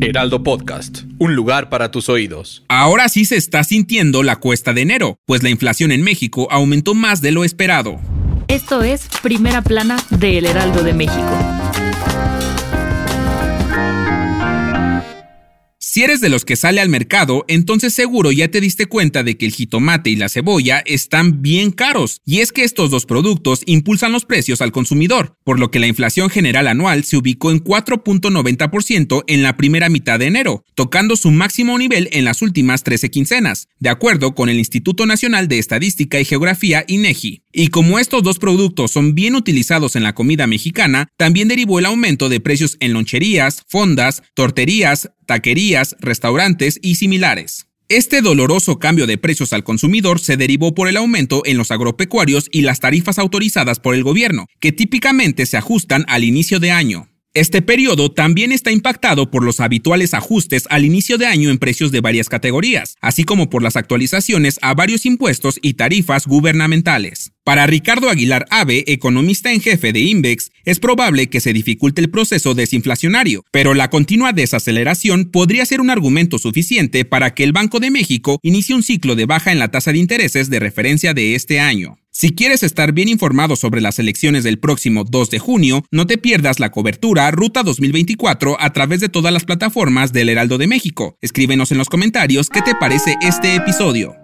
Heraldo Podcast, un lugar para tus oídos. Ahora sí se está sintiendo la cuesta de enero, pues la inflación en México aumentó más de lo esperado. Esto es Primera Plana de El Heraldo de México. Si eres de los que sale al mercado, entonces seguro ya te diste cuenta de que el jitomate y la cebolla están bien caros, y es que estos dos productos impulsan los precios al consumidor, por lo que la inflación general anual se ubicó en 4.90% en la primera mitad de enero, tocando su máximo nivel en las últimas 13 quincenas, de acuerdo con el Instituto Nacional de Estadística y Geografía INEGI. Y como estos dos productos son bien utilizados en la comida mexicana, también derivó el aumento de precios en loncherías, fondas, torterías, taquerías, restaurantes y similares. Este doloroso cambio de precios al consumidor se derivó por el aumento en los agropecuarios y las tarifas autorizadas por el gobierno, que típicamente se ajustan al inicio de año. Este periodo también está impactado por los habituales ajustes al inicio de año en precios de varias categorías, así como por las actualizaciones a varios impuestos y tarifas gubernamentales. Para Ricardo Aguilar Ave, economista en jefe de Invex, es probable que se dificulte el proceso desinflacionario, pero la continua desaceleración podría ser un argumento suficiente para que el Banco de México inicie un ciclo de baja en la tasa de intereses de referencia de este año. Si quieres estar bien informado sobre las elecciones del próximo 2 de junio, no te pierdas la cobertura Ruta 2024 a través de todas las plataformas del Heraldo de México. Escríbenos en los comentarios qué te parece este episodio.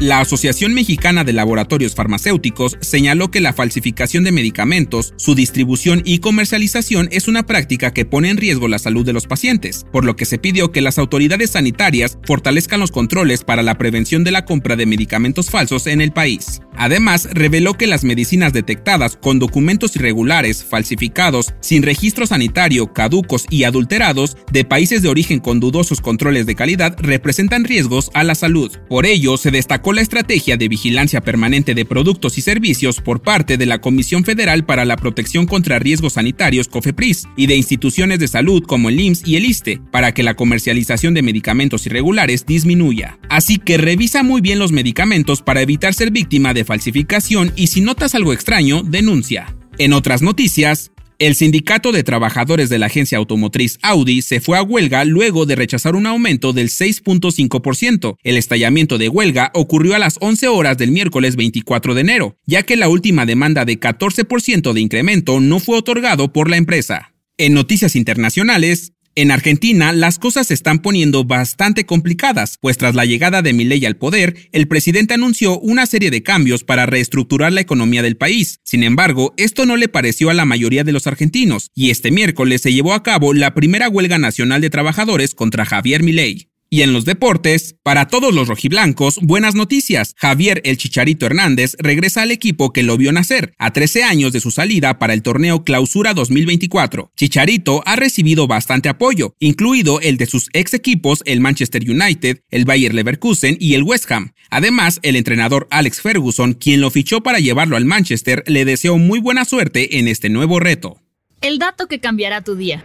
La Asociación Mexicana de Laboratorios Farmacéuticos señaló que la falsificación de medicamentos, su distribución y comercialización es una práctica que pone en riesgo la salud de los pacientes, por lo que se pidió que las autoridades sanitarias fortalezcan los controles para la prevención de la compra de medicamentos falsos en el país. Además, reveló que las medicinas detectadas con documentos irregulares, falsificados, sin registro sanitario, caducos y adulterados de países de origen con dudosos controles de calidad representan riesgos a la salud. Por ello, se destacó la estrategia de vigilancia permanente de productos y servicios por parte de la Comisión Federal para la Protección contra Riesgos Sanitarios COFEPRIS y de instituciones de salud como el IMSS y el ISTE para que la comercialización de medicamentos irregulares disminuya. Así que revisa muy bien los medicamentos para evitar ser víctima falsificación y si notas algo extraño, denuncia. En otras noticias, el sindicato de trabajadores de la agencia automotriz Audi se fue a huelga luego de rechazar un aumento del 6.5%. El estallamiento de huelga ocurrió a las 11 horas del miércoles 24 de enero, ya que la última demanda de 14% de incremento no fue otorgado por la empresa. En noticias internacionales, en Argentina, las cosas se están poniendo bastante complicadas, pues tras la llegada de Milei al poder, el presidente anunció una serie de cambios para reestructurar la economía del país. Sin embargo, esto no le pareció a la mayoría de los argentinos, y este miércoles se llevó a cabo la primera huelga nacional de trabajadores contra Javier Milei. Y en los deportes, para todos los rojiblancos, buenas noticias. Javier El Chicharito Hernández regresa al equipo que lo vio nacer, a 13 años de su salida para el torneo Clausura 2024. Chicharito ha recibido bastante apoyo, incluido el de sus ex equipos, el Manchester United, el Bayer Leverkusen y el West Ham. Además, el entrenador Alex Ferguson, quien lo fichó para llevarlo al Manchester, le deseó muy buena suerte en este nuevo reto. El dato que cambiará tu día.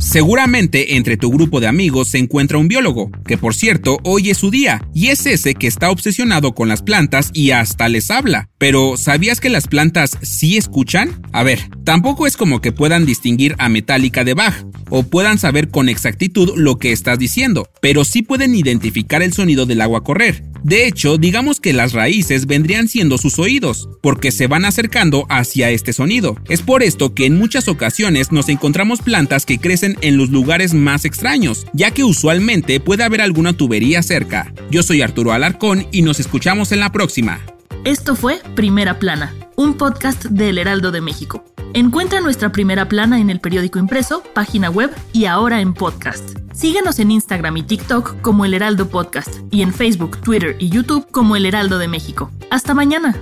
Seguramente entre tu grupo de amigos se encuentra un biólogo, que por cierto hoy es su día, y es ese que está obsesionado con las plantas y hasta les habla. Pero ¿sabías que las plantas sí escuchan? A ver, tampoco es como que puedan distinguir a Metallica de Bach, o puedan saber con exactitud lo que estás diciendo, pero sí pueden identificar el sonido del agua correr. De hecho, digamos que las raíces vendrían siendo sus oídos, porque se van acercando hacia este sonido. Es por esto que en muchas ocasiones nos encontramos plantas que crecen en los lugares más extraños, ya que usualmente puede haber alguna tubería cerca. Yo soy Arturo Alarcón y nos escuchamos en la próxima. Esto fue Primera Plana, un podcast del Heraldo de México. Encuentra nuestra primera plana en el periódico impreso, página web y ahora en podcast. Síguenos en Instagram y TikTok como El Heraldo Podcast y en Facebook, Twitter y YouTube como El Heraldo de México. Hasta mañana.